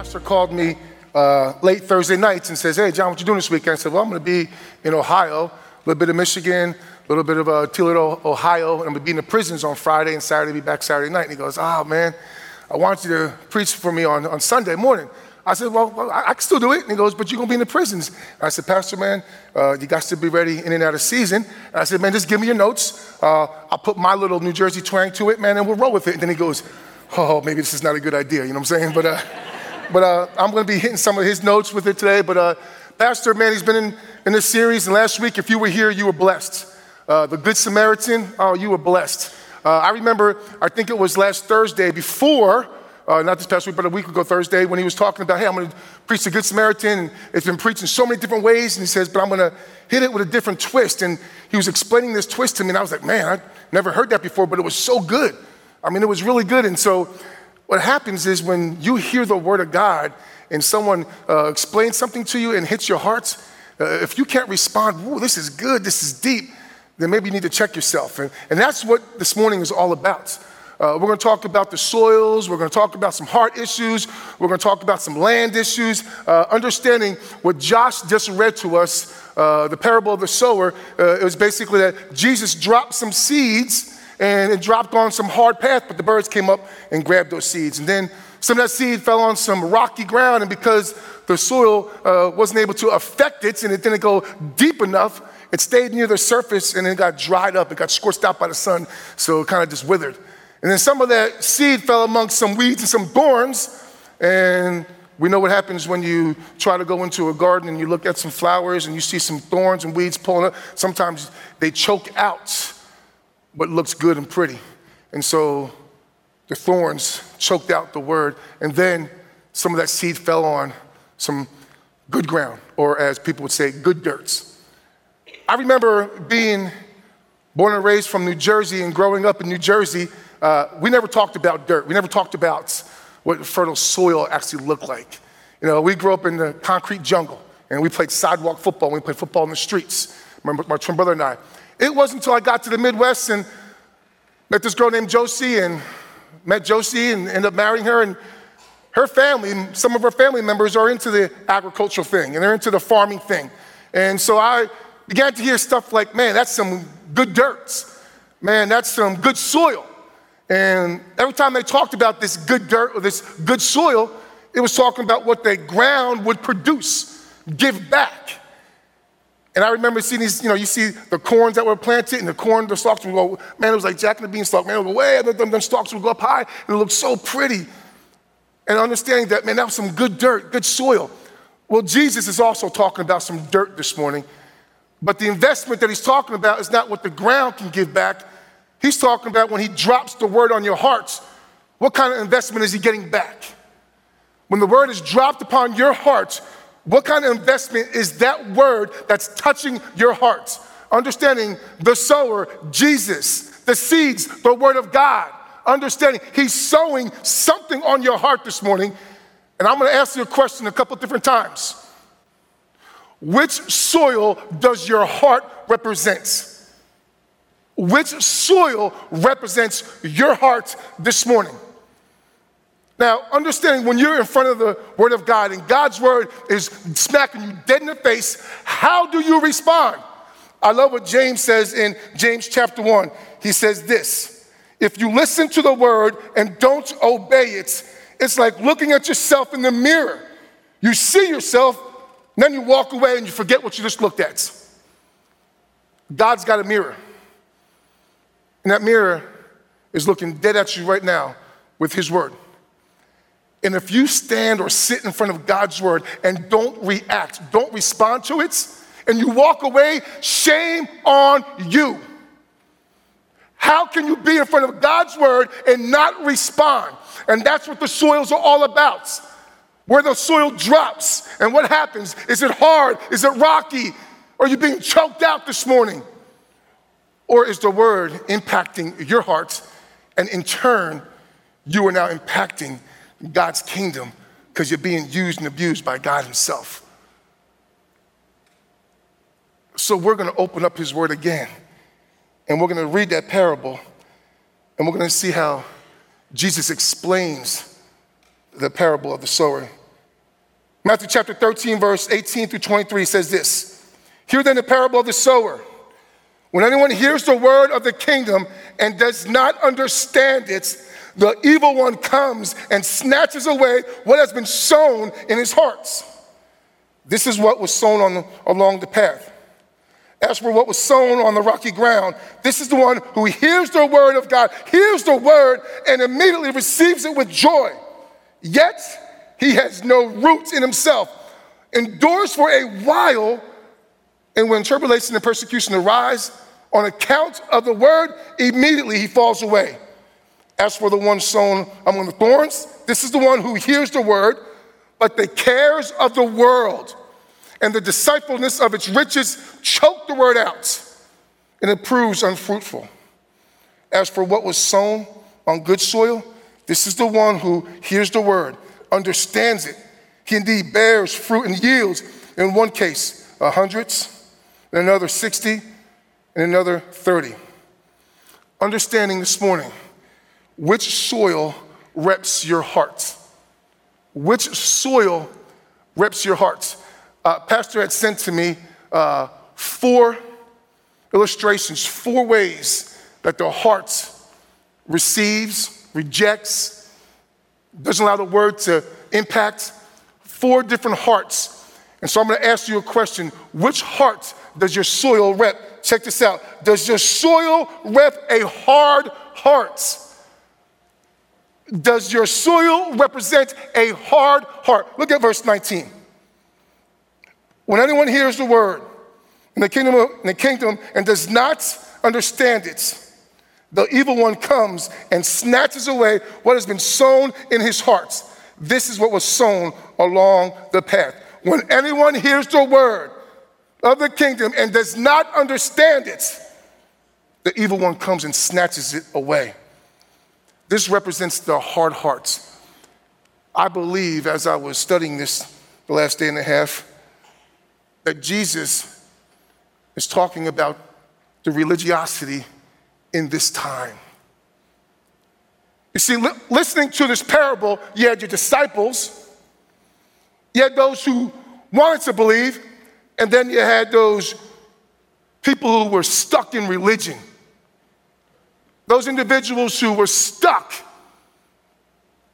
pastor called me uh, late Thursday nights and says, Hey, John, what you doing this weekend? I said, Well, I'm going to be in Ohio, a little bit of Michigan, a little bit of uh, Toledo, Ohio, and I'm going to be in the prisons on Friday and Saturday, be back Saturday night. And he goes, Oh, man, I want you to preach for me on, on Sunday morning. I said, well, well, I, can still do it. And he goes, but you're going to be in the prisons. And I said, Pastor, man, uh, you got to be ready in and out of season. And I said, man, just give me your notes. Uh, I'll put my little New Jersey twang to it, man, and we'll roll with it. And then he goes, oh, maybe this is not a good idea. You know what I'm saying? But, uh, but uh, I'm going to be hitting some of his notes with it today. But uh, Pastor, man, he's been in, in this series. And last week, if you were here, you were blessed. Uh, the Good Samaritan, oh, you were blessed. I remember, I think it was last Thursday before uh, not this past week, but a week ago, Thursday, when he was talking about, hey, I'm going to preach the Good Samaritan. And it's been preached in so many different ways. And he says, but I'm going to hit it with a different twist. And he was explaining this twist to me. And I was like, man, I never heard that before, but it was so good. I mean, it was really good. And so what happens is when you hear the word of God and someone uh, explains something to you and hits your heart, uh, if you can't respond, "Ooh, this is good, this is deep, then maybe you need to check yourself. And, and that's what this morning is all about. Uh, we're going to talk about the soils. We're going to talk about some heart issues. We're going to talk about some land issues. Uh, understanding what Josh just read to us, uh, the parable of the sower, uh, it was basically that Jesus dropped some seeds and it dropped on some hard path, but the birds came up and grabbed those seeds. And then some of that seed fell on some rocky ground, and because the soil uh, wasn't able to affect it and it didn't go deep enough, it stayed near the surface and it got dried up. It got scorched out by the sun, so it kind of just withered. And then some of that seed fell amongst some weeds and some thorns. And we know what happens when you try to go into a garden and you look at some flowers and you see some thorns and weeds pulling up. Sometimes they choke out what looks good and pretty. And so the thorns choked out the word. And then some of that seed fell on some good ground, or as people would say, good dirts. I remember being born and raised from New Jersey and growing up in New Jersey uh, we never talked about dirt. We never talked about what fertile soil actually looked like. You know, we grew up in the concrete jungle and we played sidewalk football. We played football in the streets. My, my twin brother and I. It wasn't until I got to the Midwest and met this girl named Josie and met Josie and ended up marrying her. And her family, and some of her family members are into the agricultural thing and they're into the farming thing. And so I began to hear stuff like, man, that's some good dirt. Man, that's some good soil. And every time they talked about this good dirt or this good soil, it was talking about what the ground would produce, give back. And I remember seeing these, you know, you see the corns that were planted and the corn, the stalks would go, man, it was like Jack and the Beanstalk, man, it would go way, and then the stalks would go up high, and it looked so pretty. And understanding that, man, that was some good dirt, good soil. Well, Jesus is also talking about some dirt this morning, but the investment that he's talking about is not what the ground can give back, He's talking about when he drops the word on your hearts, what kind of investment is he getting back? When the word is dropped upon your hearts, what kind of investment is that word that's touching your heart? Understanding the sower, Jesus, the seeds, the word of God. Understanding he's sowing something on your heart this morning. And I'm gonna ask you a question a couple different times. Which soil does your heart represent? which soil represents your heart this morning. Now, understanding when you're in front of the Word of God and God's Word is smacking you dead in the face, how do you respond? I love what James says in James chapter 1. He says this If you listen to the Word and don't obey it, it's like looking at yourself in the mirror. You see yourself, then you walk away and you forget what you just looked at. God's got a mirror. And that mirror is looking dead at you right now with His Word. And if you stand or sit in front of God's Word and don't react, don't respond to it, and you walk away, shame on you. How can you be in front of God's Word and not respond? And that's what the soils are all about. Where the soil drops and what happens. Is it hard? Is it rocky? Are you being choked out this morning? Or is the word impacting your heart? And in turn, you are now impacting God's kingdom because you're being used and abused by God Himself. So we're going to open up His word again. And we're going to read that parable. And we're going to see how Jesus explains the parable of the sower Matthew chapter 13, verse 18 through 23 says this Hear then the parable of the sower. When anyone hears the word of the kingdom and does not understand it, the evil one comes and snatches away what has been sown in his hearts. This is what was sown on along the path. As for what was sown on the rocky ground, this is the one who hears the word of God, hears the word, and immediately receives it with joy. Yet he has no roots in himself, endures for a while, and when tribulation and persecution arise on account of the word, immediately he falls away. As for the one sown among the thorns, this is the one who hears the word, but the cares of the world and the deceitfulness of its riches choke the word out, and it proves unfruitful. As for what was sown on good soil, this is the one who hears the word, understands it. He indeed bears fruit and yields, in one case, a hundreds, in another 60, in another 30. Understanding this morning which soil reps your heart. Which soil reps your heart? uh, Pastor had sent to me uh, four illustrations, four ways that the heart receives, rejects, doesn't allow the word to impact, four different hearts. And so I'm going to ask you a question Which heart does your soil rep? Check this out. Does your soil rep a hard heart? Does your soil represent a hard heart? Look at verse 19. When anyone hears the word in the kingdom, of, in the kingdom and does not understand it, the evil one comes and snatches away what has been sown in his heart. This is what was sown along the path. When anyone hears the word of the kingdom and does not understand it, the evil one comes and snatches it away. This represents the hard hearts. I believe as I was studying this the last day and a half, that Jesus is talking about the religiosity in this time. You see, li- listening to this parable, you had your disciples, you had those who wanted to believe, and then you had those people who were stuck in religion. Those individuals who were stuck.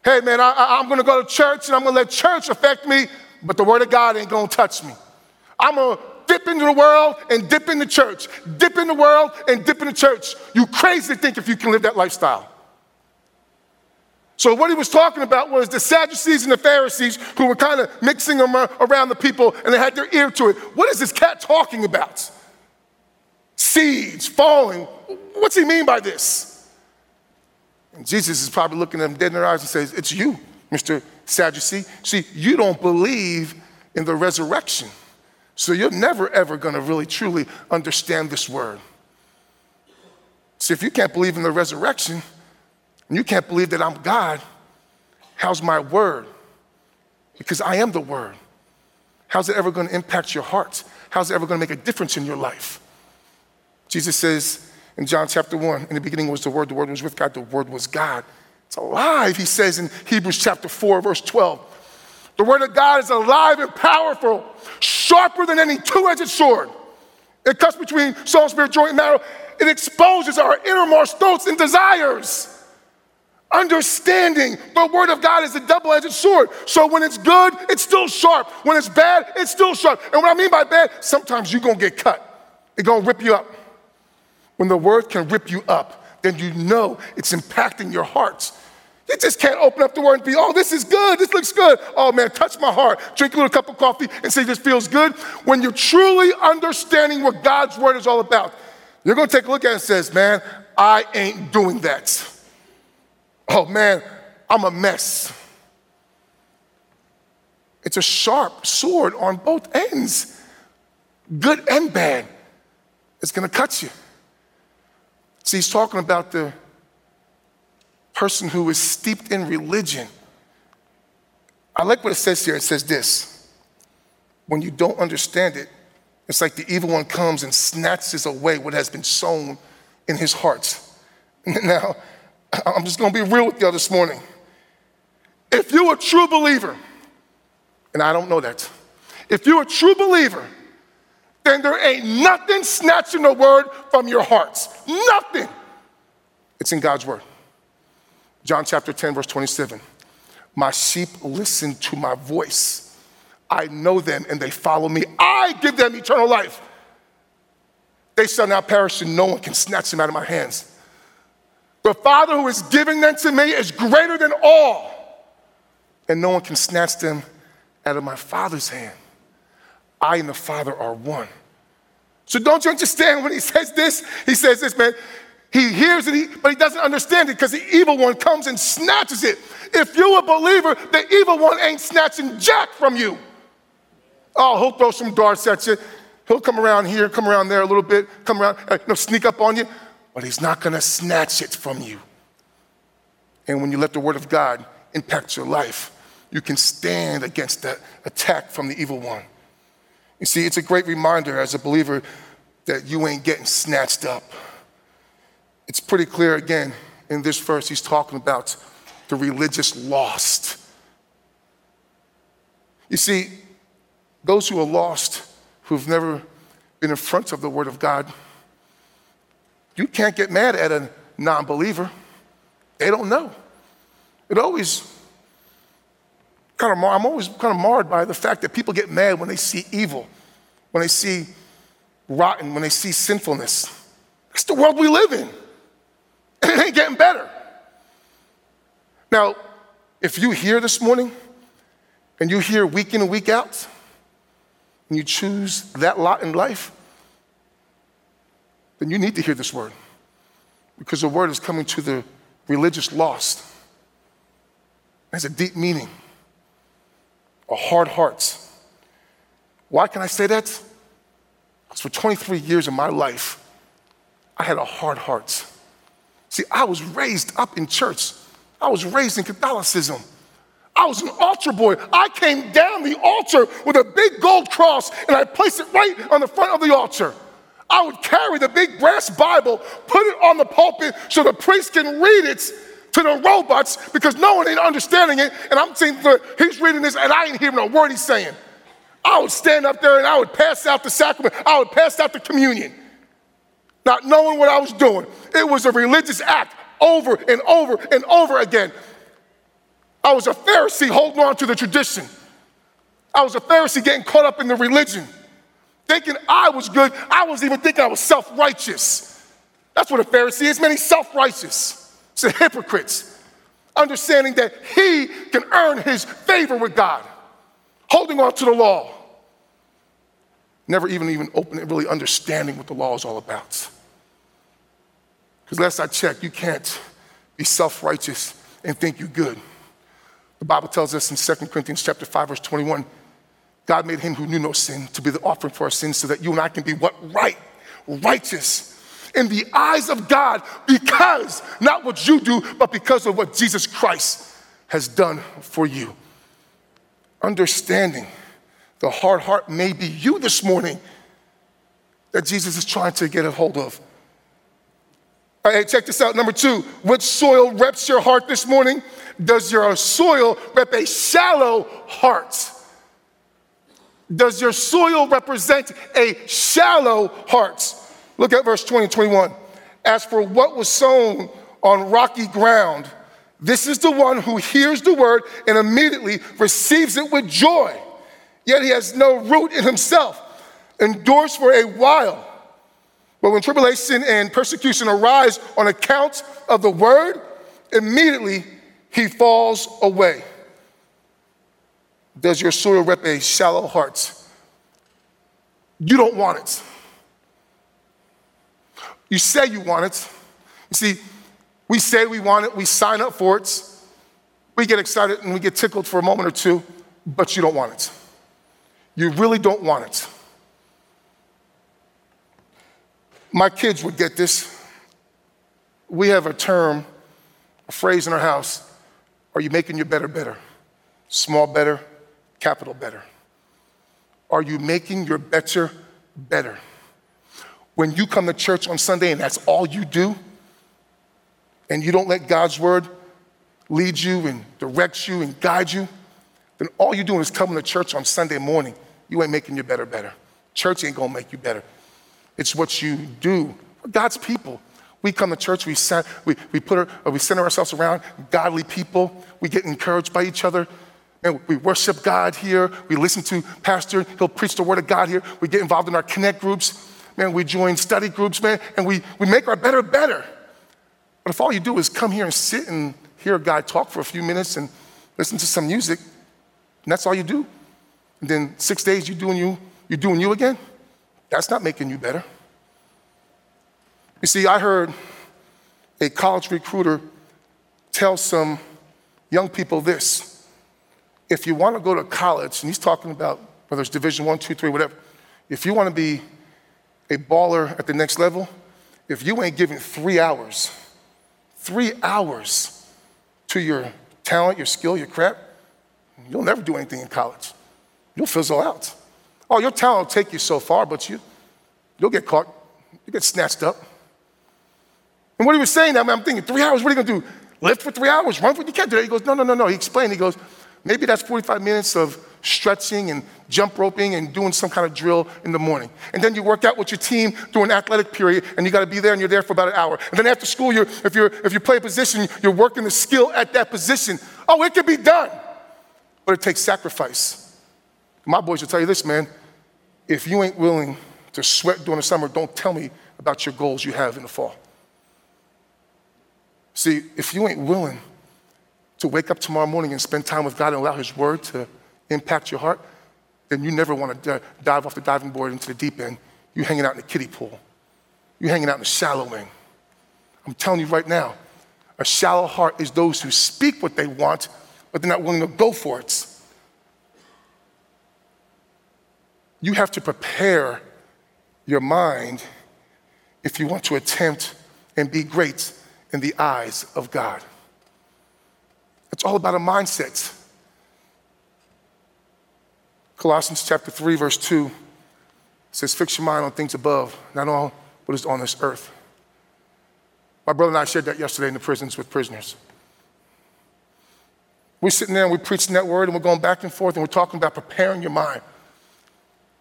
Hey, man, I, am going to go to church and I'm going to let church affect me, but the Word of God ain't going to touch me. I'm gonna dip into the world and dip in the church, dip in the world and dip in the church. You crazy to think if you can live that lifestyle. So, what he was talking about was the Sadducees and the Pharisees who were kind of mixing them around the people and they had their ear to it. What is this cat talking about? Seeds falling. What's he mean by this? And Jesus is probably looking at them dead in their eyes and says, It's you, Mr. Sadducee. See, you don't believe in the resurrection. So you're never, ever going to really, truly understand this word. See, if you can't believe in the resurrection, and you can't believe that I'm God, how's my word? Because I am the word. How's it ever going to impact your heart? How's it ever going to make a difference in your life? Jesus says in John chapter 1, in the beginning was the Word, the Word was with God, the Word was God. It's alive, he says in Hebrews chapter 4, verse 12. The word of God is alive and powerful, sharper than any two edged sword. It cuts between soul, spirit, joint, and marrow. It exposes our innermost thoughts and desires. Understanding the word of God is a double edged sword. So when it's good, it's still sharp. When it's bad, it's still sharp. And what I mean by bad, sometimes you're gonna get cut, it's gonna rip you up. When the word can rip you up, then you know it's impacting your hearts. You just can't open up the word and be, oh, this is good, this looks good. Oh man, touch my heart. Drink a little cup of coffee and say this feels good. When you're truly understanding what God's word is all about, you're gonna take a look at it and says, man, I ain't doing that. Oh man, I'm a mess. It's a sharp sword on both ends, good and bad. It's gonna cut you. See, he's talking about the person who is steeped in religion. I like what it says here. It says this when you don't understand it, it's like the evil one comes and snatches away what has been sown in his heart. Now, I'm just gonna be real with y'all this morning. If you're a true believer, And I don't know that. If you're a true believer, then there ain't nothing snatching the word from your hearts. Nothing. It's in God's word. John chapter 10, verse 27. My sheep listen to my voice. I know them and they follow me. I give them eternal life. They shall not perish and no one can snatch them out of my hands. The Father who is giving them to me is greater than all, and no one can snatch them out of my Father's hand. I and the Father are one. So don't you understand when he says this? He says this, man. He hears it, but he doesn't understand it because the evil one comes and snatches it. If you're a believer, the evil one ain't snatching jack from you. Oh, he'll throw some darts at you. He'll come around here, come around there a little bit, come around, uh, you know, sneak up on you, but he's not going to snatch it from you. And when you let the word of God impact your life, you can stand against that attack from the evil one. You see, it's a great reminder as a believer that you ain't getting snatched up. It's pretty clear again in this verse, he's talking about the religious lost. You see, those who are lost, who've never been in front of the Word of God, you can't get mad at a non believer. They don't know. It always kind of, I'm always kind of marred by the fact that people get mad when they see evil, when they see rotten, when they see sinfulness. That's the world we live in. And it ain't getting better. Now, if you hear this morning and you hear week in and week out, and you choose that lot in life, then you need to hear this word because the word is coming to the religious lost. It has a deep meaning, a hard heart. Why can I say that? Because for 23 years of my life, I had a hard heart. See, I was raised up in church. I was raised in Catholicism. I was an altar boy. I came down the altar with a big gold cross and I placed it right on the front of the altar. I would carry the big brass Bible, put it on the pulpit so the priest can read it to the robots because no one ain't understanding it. And I'm saying, he's reading this and I ain't hearing a word he's saying. I would stand up there and I would pass out the sacrament, I would pass out the communion, not knowing what I was doing. It was a religious act over and over and over again. I was a Pharisee holding on to the tradition. I was a Pharisee getting caught up in the religion, thinking I was good. I was even thinking I was self righteous. That's what a Pharisee is, man. He's self righteous. It's a hypocrite, understanding that he can earn his favor with God, holding on to the law, never even even open really understanding what the law is all about. Because last I checked, you can't be self righteous and think you're good. The Bible tells us in 2 Corinthians chapter 5, verse 21, God made him who knew no sin to be the offering for our sins so that you and I can be what? Right, righteous in the eyes of God because, not what you do, but because of what Jesus Christ has done for you. Understanding the hard heart may be you this morning that Jesus is trying to get a hold of. All right, check this out. Number two, which soil reps your heart this morning? Does your soil rep a shallow heart? Does your soil represent a shallow heart? Look at verse 20 and 21. As for what was sown on rocky ground, this is the one who hears the word and immediately receives it with joy. Yet he has no root in himself, endures for a while. But when tribulation and persecution arise on account of the word, immediately he falls away. Does your soil rep a shallow heart? You don't want it. You say you want it. You see, we say we want it, we sign up for it, we get excited and we get tickled for a moment or two, but you don't want it. You really don't want it. My kids would get this. We have a term, a phrase in our house are you making your better better? Small better, capital better. Are you making your better better? When you come to church on Sunday and that's all you do, and you don't let God's word lead you and direct you and guide you, then all you're doing is coming to church on Sunday morning. You ain't making you better, better. Church ain't gonna make you better. It's what you do. We're God's people. We come to church, we, send, we, we, put our, uh, we center ourselves around godly people. We get encouraged by each other. And we worship God here. We listen to Pastor, he'll preach the word of God here. We get involved in our connect groups. Man, we join study groups, man, and we, we make our better better. But if all you do is come here and sit and hear a guy talk for a few minutes and listen to some music, and that's all you do, and then six days you're doing you, you're doing you again, that's not making you better. You see, I heard a college recruiter tell some young people this. If you want to go to college, and he's talking about whether it's division one, two, three, whatever, if you want to be a baller at the next level, if you ain't giving three hours, three hours to your talent, your skill, your crap, you'll never do anything in college. You'll fizzle out. Oh, your talent will take you so far, but you, you'll get caught, you get snatched up. And what he was saying, I I'm thinking, three hours, what are you gonna do? Lift for three hours, run for, you can't do that. He goes, no, no, no, no. He explained, he goes, maybe that's 45 minutes of stretching and jump roping and doing some kind of drill in the morning. And then you work out with your team during athletic period and you gotta be there and you're there for about an hour. And then after school, you're, if, you're, if you play a position, you're working the skill at that position. Oh, it can be done, but it takes sacrifice. My boys will tell you this, man. If you ain't willing to sweat during the summer, don't tell me about your goals you have in the fall. See, if you ain't willing to wake up tomorrow morning and spend time with God and allow His Word to impact your heart, then you never want to dive off the diving board into the deep end. You're hanging out in the kiddie pool. You're hanging out in the shallow end. I'm telling you right now, a shallow heart is those who speak what they want, but they're not willing to go for it. You have to prepare your mind if you want to attempt and be great in the eyes of God. It's all about a mindset. Colossians chapter 3, verse 2 says, Fix your mind on things above, not on what is on this earth. My brother and I shared that yesterday in the prisons with prisoners. We're sitting there and we're preaching that word and we're going back and forth and we're talking about preparing your mind.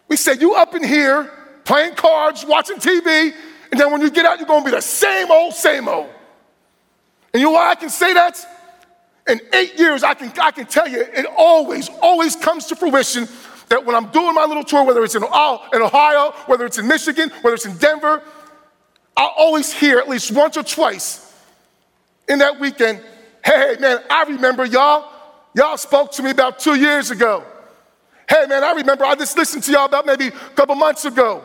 We said, You up in here playing cards, watching TV, and then when you get out, you're going to be the same old, same old. And you know why I can say that? In eight years, I can, I can tell you, it always, always comes to fruition that when I'm doing my little tour, whether it's in, in Ohio, whether it's in Michigan, whether it's in Denver, I always hear at least once or twice in that weekend, hey, man, I remember y'all. Y'all spoke to me about two years ago. Hey, man, I remember I just listened to y'all about maybe a couple months ago.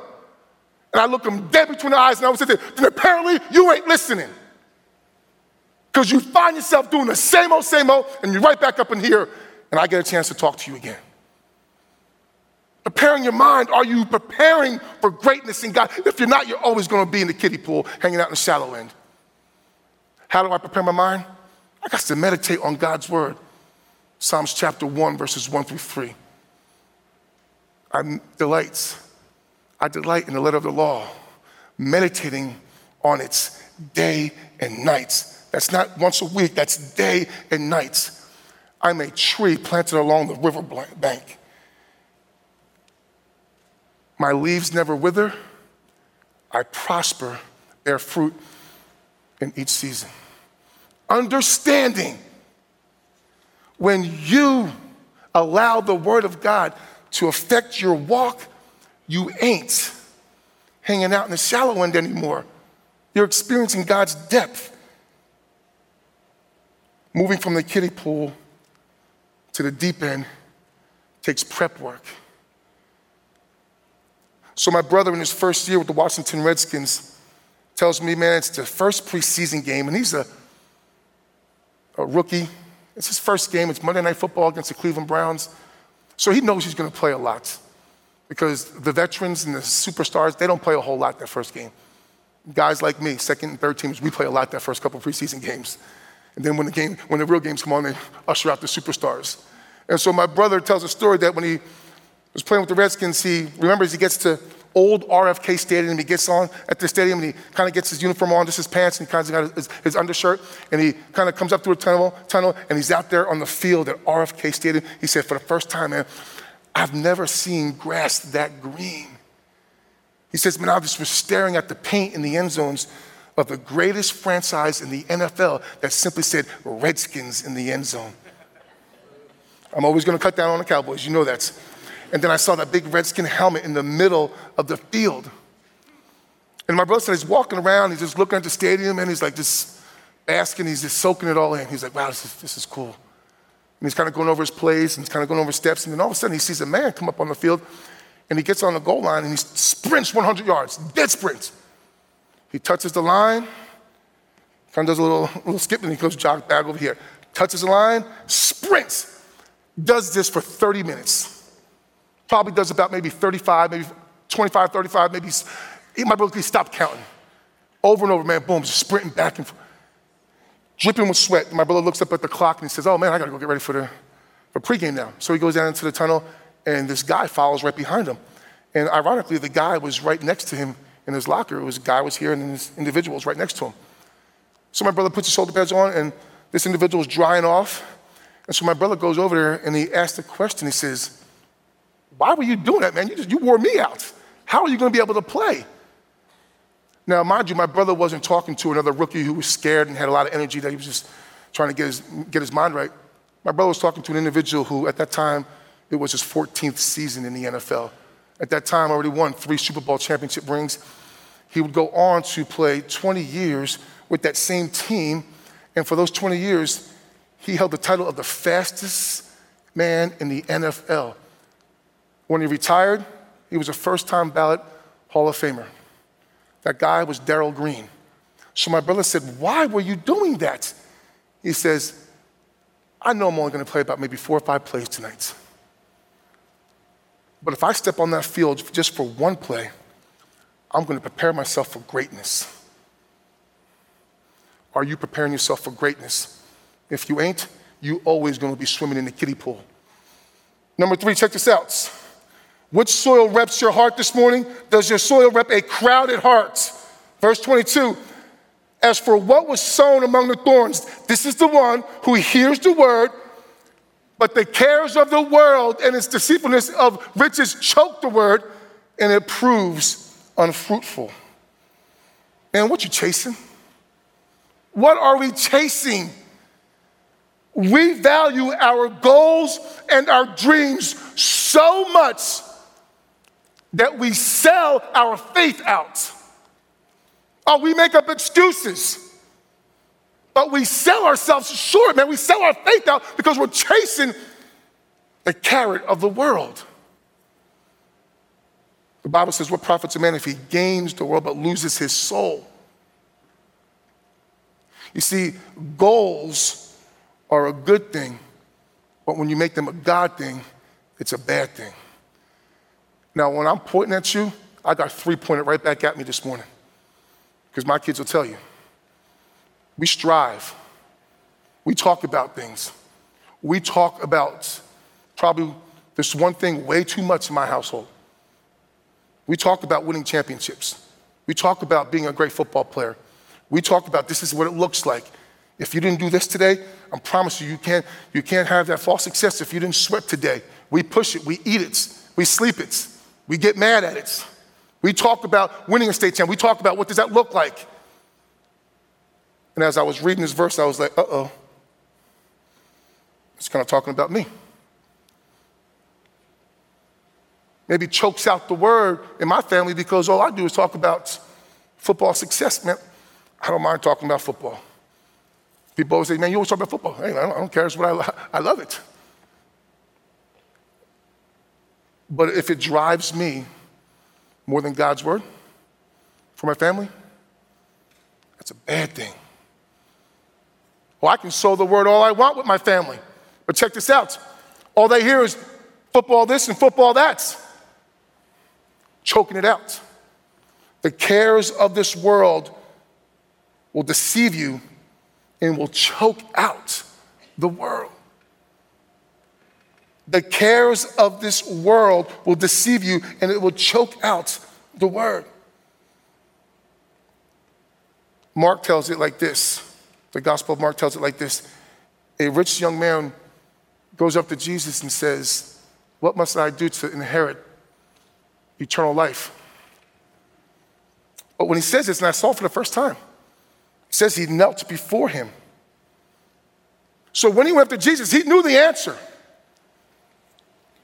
And I look them dead between the eyes and I was saying, then apparently you ain't listening. Because you find yourself doing the same old, same old, and you're right back up in here, and I get a chance to talk to you again. Preparing your mind, are you preparing for greatness in God? If you're not, you're always going to be in the kiddie pool, hanging out in the shallow end. How do I prepare my mind? I got to meditate on God's word. Psalms chapter 1, verses 1 through 3. I delight, I delight in the letter of the law, meditating on its day and night. That's not once a week, that's day and night. I'm a tree planted along the river bank. My leaves never wither. I prosper, bear fruit in each season. Understanding when you allow the Word of God to affect your walk, you ain't hanging out in the shallow end anymore. You're experiencing God's depth. Moving from the kiddie pool to the deep end takes prep work. So, my brother, in his first year with the Washington Redskins, tells me, man, it's the first preseason game, and he's a, a rookie. It's his first game. It's Monday Night Football against the Cleveland Browns. So, he knows he's going to play a lot because the veterans and the superstars, they don't play a whole lot that first game. Guys like me, second and third teams, we play a lot that first couple preseason games. And then when the game, when the real games come on, they usher out the superstars. And so my brother tells a story that when he was playing with the Redskins, he remembers he gets to old RFK stadium. He gets on at the stadium and he kind of gets his uniform on, just his pants, and he kind of got his, his undershirt, and he kind of comes up through a tunnel, tunnel, and he's out there on the field at RFK Stadium. He said, for the first time, man, I've never seen grass that green. He says, man, I just was staring at the paint in the end zones of the greatest franchise in the NFL that simply said Redskins in the end zone. I'm always going to cut down on the Cowboys, you know that. And then I saw that big Redskin helmet in the middle of the field. And my brother said he's walking around, he's just looking at the stadium, and he's like just asking, he's just soaking it all in. He's like, wow, this is, this is cool. And he's kind of going over his plays, and he's kind of going over steps, and then all of a sudden he sees a man come up on the field, and he gets on the goal line, and he sprints 100 yards, dead sprints. He touches the line, kind of does a little, little skip, and he goes jog back over here. Touches the line, sprints, does this for 30 minutes. Probably does about maybe 35, maybe 25, 35, maybe. He, brother, he stopped counting. Over and over, man, boom, just sprinting back and forth. Dripping with sweat. My brother looks up at the clock and he says, Oh man, I gotta go get ready for the for pregame now. So he goes down into the tunnel and this guy follows right behind him. And ironically, the guy was right next to him in his locker. It was a guy was here and this individual was right next to him. So my brother puts his shoulder pads on and this individual is drying off. And so my brother goes over there and he asks the question. He says, why were you doing that, man? You, just, you wore me out. How are you going to be able to play? Now, mind you, my brother wasn't talking to another rookie who was scared and had a lot of energy that he was just trying to get his, get his mind right. My brother was talking to an individual who, at that time, it was his 14th season in the NFL. At that time, already won three Super Bowl championship rings. He would go on to play 20 years with that same team, and for those 20 years, he held the title of the fastest man in the NFL. When he retired, he was a first time ballot Hall of Famer. That guy was Darrell Green. So my brother said, Why were you doing that? He says, I know I'm only going to play about maybe four or five plays tonight. But if I step on that field just for one play, I'm going to prepare myself for greatness. Are you preparing yourself for greatness? If you ain't, you always going to be swimming in the kiddie pool. Number three, check this out. Which soil reps your heart this morning? Does your soil rep a crowded heart? Verse 22 As for what was sown among the thorns, this is the one who hears the word, but the cares of the world and its deceitfulness of riches choke the word, and it proves unfruitful. Man, what you chasing? What are we chasing? We value our goals and our dreams so much that we sell our faith out. Or we make up excuses. But we sell ourselves short, man. We sell our faith out because we're chasing the carrot of the world. The Bible says, What profits a man if he gains the world but loses his soul? You see, goals are a good thing, but when you make them a God thing, it's a bad thing. Now, when I'm pointing at you, I got three pointed right back at me this morning. Because my kids will tell you. We strive. We talk about things. We talk about probably this one thing way too much in my household. We talk about winning championships. We talk about being a great football player. We talk about this is what it looks like. If you didn't do this today, I promise you, you can't, you can't have that false success if you didn't sweat today. We push it, we eat it, we sleep it. We get mad at it. We talk about winning a state champ. We talk about what does that look like. And as I was reading this verse, I was like, uh-oh. It's kind of talking about me. Maybe chokes out the word in my family because all I do is talk about football success, man. I don't mind talking about football. People always say, man, you always talk about football. Hey, I don't, I don't care. It's what I, I love it. But if it drives me more than God's word for my family, that's a bad thing. Well, I can sow the word all I want with my family. But check this out all they hear is football this and football that, choking it out. The cares of this world will deceive you and will choke out the world. The cares of this world will deceive you and it will choke out the word. Mark tells it like this. The Gospel of Mark tells it like this. A rich young man goes up to Jesus and says, What must I do to inherit eternal life? But when he says this, and I saw it for the first time, he says he knelt before him. So when he went to Jesus, he knew the answer.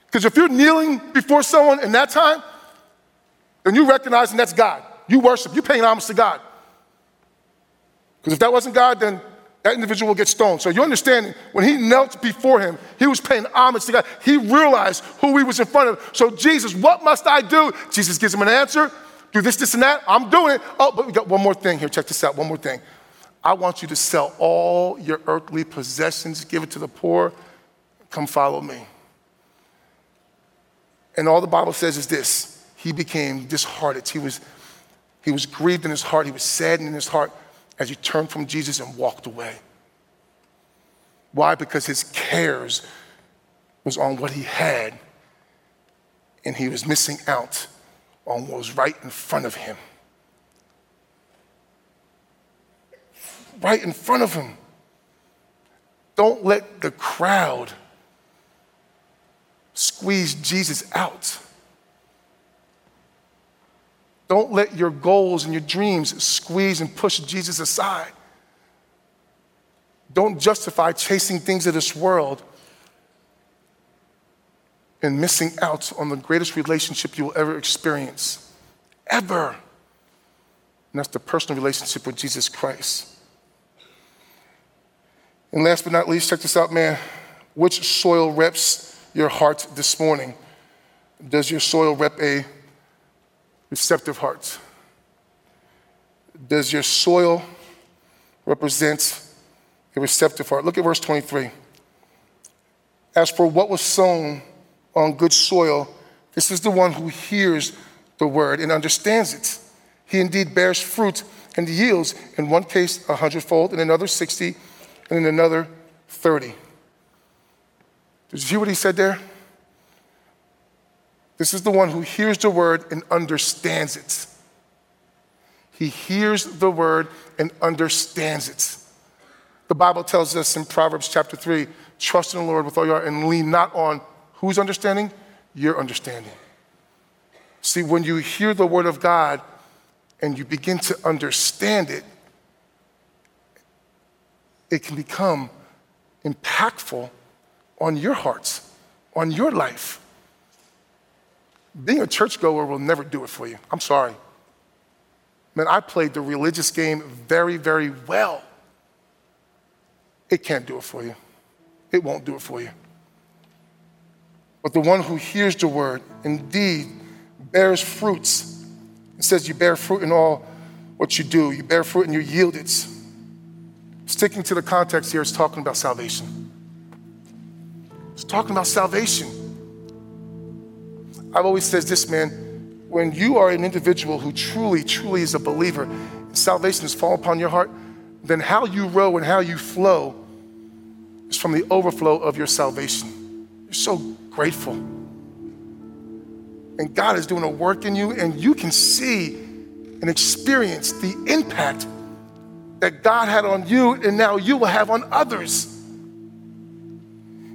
Because if you're kneeling before someone in that time, then you recognize that's God. You worship, you're paying homage to God. Because if that wasn't God, then that individual will get stoned. So you understand, when he knelt before him, he was paying homage to God. He realized who he was in front of. So, Jesus, what must I do? Jesus gives him an answer. Do this, this, and that. I'm doing it. Oh, but we got one more thing here. Check this out. One more thing. I want you to sell all your earthly possessions, give it to the poor. Come follow me. And all the Bible says is this he became disheartened. He was, he was grieved in his heart. He was saddened in his heart as he turned from Jesus and walked away. Why? Because his cares was on what he had, and he was missing out on what was right in front of him. Right in front of him. Don't let the crowd squeeze Jesus out. Don't let your goals and your dreams squeeze and push Jesus aside. Don't justify chasing things of this world and missing out on the greatest relationship you will ever experience. Ever. And that's the personal relationship with Jesus Christ. And last but not least, check this out, man. Which soil reps your heart this morning? Does your soil rep a receptive hearts? Does your soil represent a receptive heart? Look at verse 23. As for what was sown on good soil, this is the one who hears the word and understands it. He indeed bears fruit and yields, in one case a hundredfold, in another 60, and in another 30. Did you hear what he said there? This is the one who hears the word and understands it. He hears the word and understands it. The Bible tells us in Proverbs chapter 3 trust in the Lord with all your heart and lean not on whose understanding? Your understanding. See, when you hear the word of God and you begin to understand it, it can become impactful on your hearts, on your life being a churchgoer will never do it for you. I'm sorry. Man, I played the religious game very, very well. It can't do it for you. It won't do it for you. But the one who hears the word indeed bears fruits. It says you bear fruit in all what you do, you bear fruit and you yield it. Sticking to the context here, it's talking about salvation. It's talking about salvation. I've always said this, man, when you are an individual who truly, truly is a believer, salvation has fallen upon your heart, then how you row and how you flow is from the overflow of your salvation. You're so grateful. And God is doing a work in you, and you can see and experience the impact that God had on you, and now you will have on others.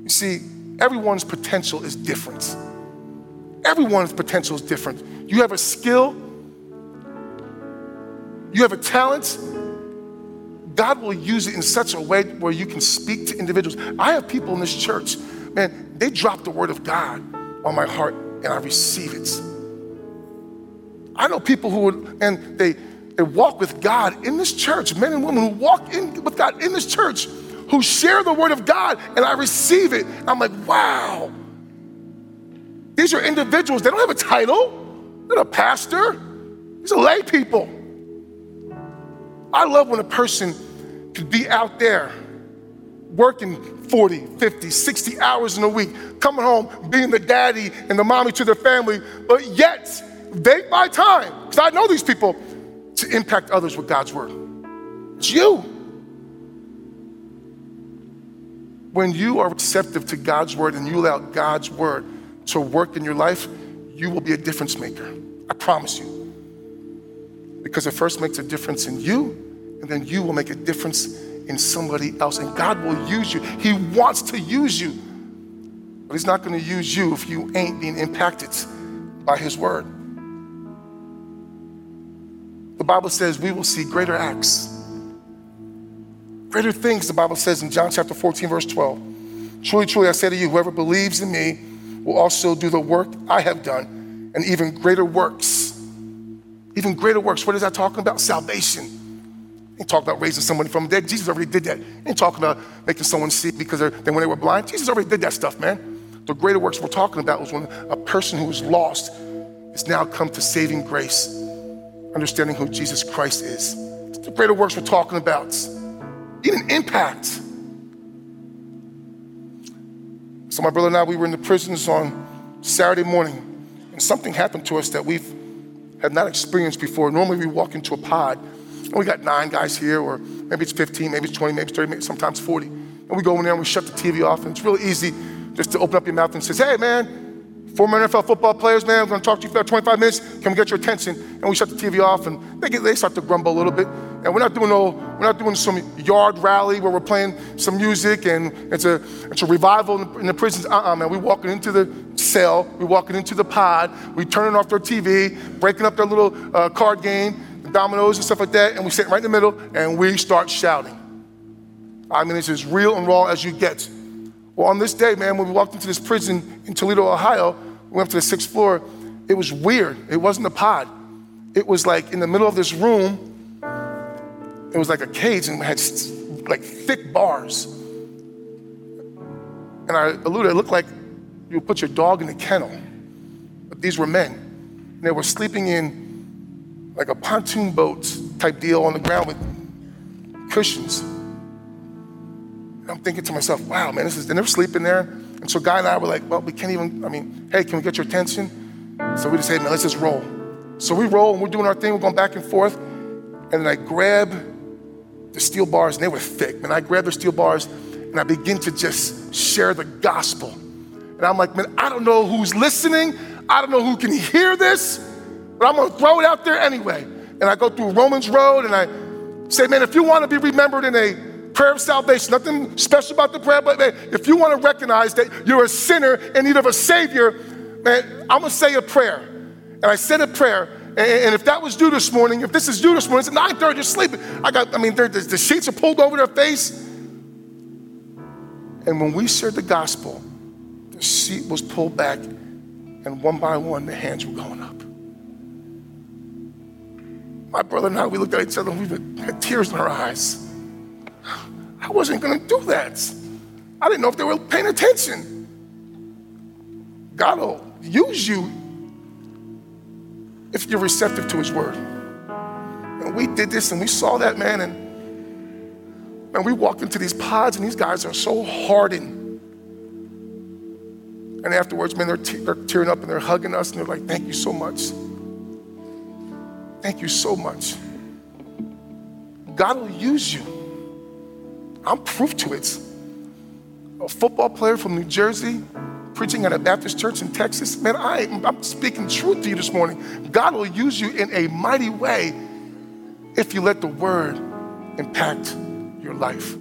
You see, everyone's potential is different. Everyone's potential is different. You have a skill, you have a talent. God will use it in such a way where you can speak to individuals. I have people in this church, man, they drop the word of God on my heart and I receive it. I know people who would, and they, they walk with God in this church, men and women who walk in with God in this church, who share the word of God, and I receive it. I'm like, wow. These are individuals, they don't have a title. They're not a pastor. These are lay people. I love when a person could be out there working 40, 50, 60 hours in a week, coming home, being the daddy and the mommy to their family, but yet they buy time, because I know these people, to impact others with God's word. It's you. When you are receptive to God's word and you allow God's word to work in your life, you will be a difference maker. I promise you. Because it first makes a difference in you, and then you will make a difference in somebody else. And God will use you. He wants to use you. But He's not going to use you if you ain't being impacted by His word. The Bible says we will see greater acts. Greater things, the Bible says in John chapter 14, verse 12. Truly, truly, I say to you, whoever believes in me will also do the work I have done, and even greater works. Even greater works. What is that talking about? Salvation. He talked about raising somebody from the dead. Jesus already did that. He ain't talking about making someone see because they when they were blind. Jesus already did that stuff, man. The greater works we're talking about was when a person who was lost has now come to saving grace, understanding who Jesus Christ is. It's the greater works we're talking about. Even impact. So my brother and I, we were in the prisons on Saturday morning, and something happened to us that we've had not experienced before. Normally we walk into a pod, and we got nine guys here, or maybe it's 15, maybe it's 20, maybe it's 30, maybe sometimes 40. And we go in there and we shut the TV off, and it's really easy just to open up your mouth and say, hey man, former NFL football players, man, I'm gonna talk to you for 25 minutes, can we get your attention? And we shut the TV off, and they, get, they start to grumble a little bit. And we're not doing no, we're not doing some yard rally where we're playing some music and it's a, it's a revival in the, in the prisons. Uh-uh, man. We're walking into the cell, We're walking into the pod, We're turning off their TV, breaking up their little uh, card game, dominoes and stuff like that, and we sit right in the middle and we start shouting. I mean, it's as real and raw as you get. Well, on this day, man, when we walked into this prison in Toledo, Ohio, we went up to the sixth floor. It was weird. It wasn't a pod. It was like in the middle of this room, it was like a cage and had like thick bars. And I alluded, it looked like you put your dog in a kennel. But these were men. And they were sleeping in like a pontoon boat type deal on the ground with cushions. And I'm thinking to myself, wow, man, this is, and they're sleeping there. And so Guy and I were like, well, we can't even, I mean, hey, can we get your attention? So we just said, man, let's just roll. So we roll and we're doing our thing, we're going back and forth. And then I grab the steel bars, and they were thick. And I grabbed the steel bars and I begin to just share the gospel. And I'm like, man, I don't know who's listening. I don't know who can hear this, but I'm gonna throw it out there anyway. And I go through Romans Road and I say, man, if you wanna be remembered in a prayer of salvation, nothing special about the prayer, but man, if you wanna recognize that you're a sinner in need of a Savior, man, I'm gonna say a prayer. And I said a prayer, and if that was due this morning, if this is due this morning, it's 9:30, you're sleeping. I got, I mean, the sheets are pulled over their face. And when we shared the gospel, the sheet was pulled back, and one by one, the hands were going up. My brother and I, we looked at each other and we had tears in our eyes. I wasn't going to do that. I didn't know if they were paying attention. God will use you if you're receptive to his word. And we did this and we saw that, man, and and we walk into these pods and these guys are so hardened. And afterwards, man, they're, te- they're tearing up and they're hugging us and they're like, thank you so much. Thank you so much. God will use you. I'm proof to it. A football player from New Jersey preaching at a Baptist church in Texas, man, I, I'm speaking truth to you this morning. God will use you in a mighty way if you let the word impact your life.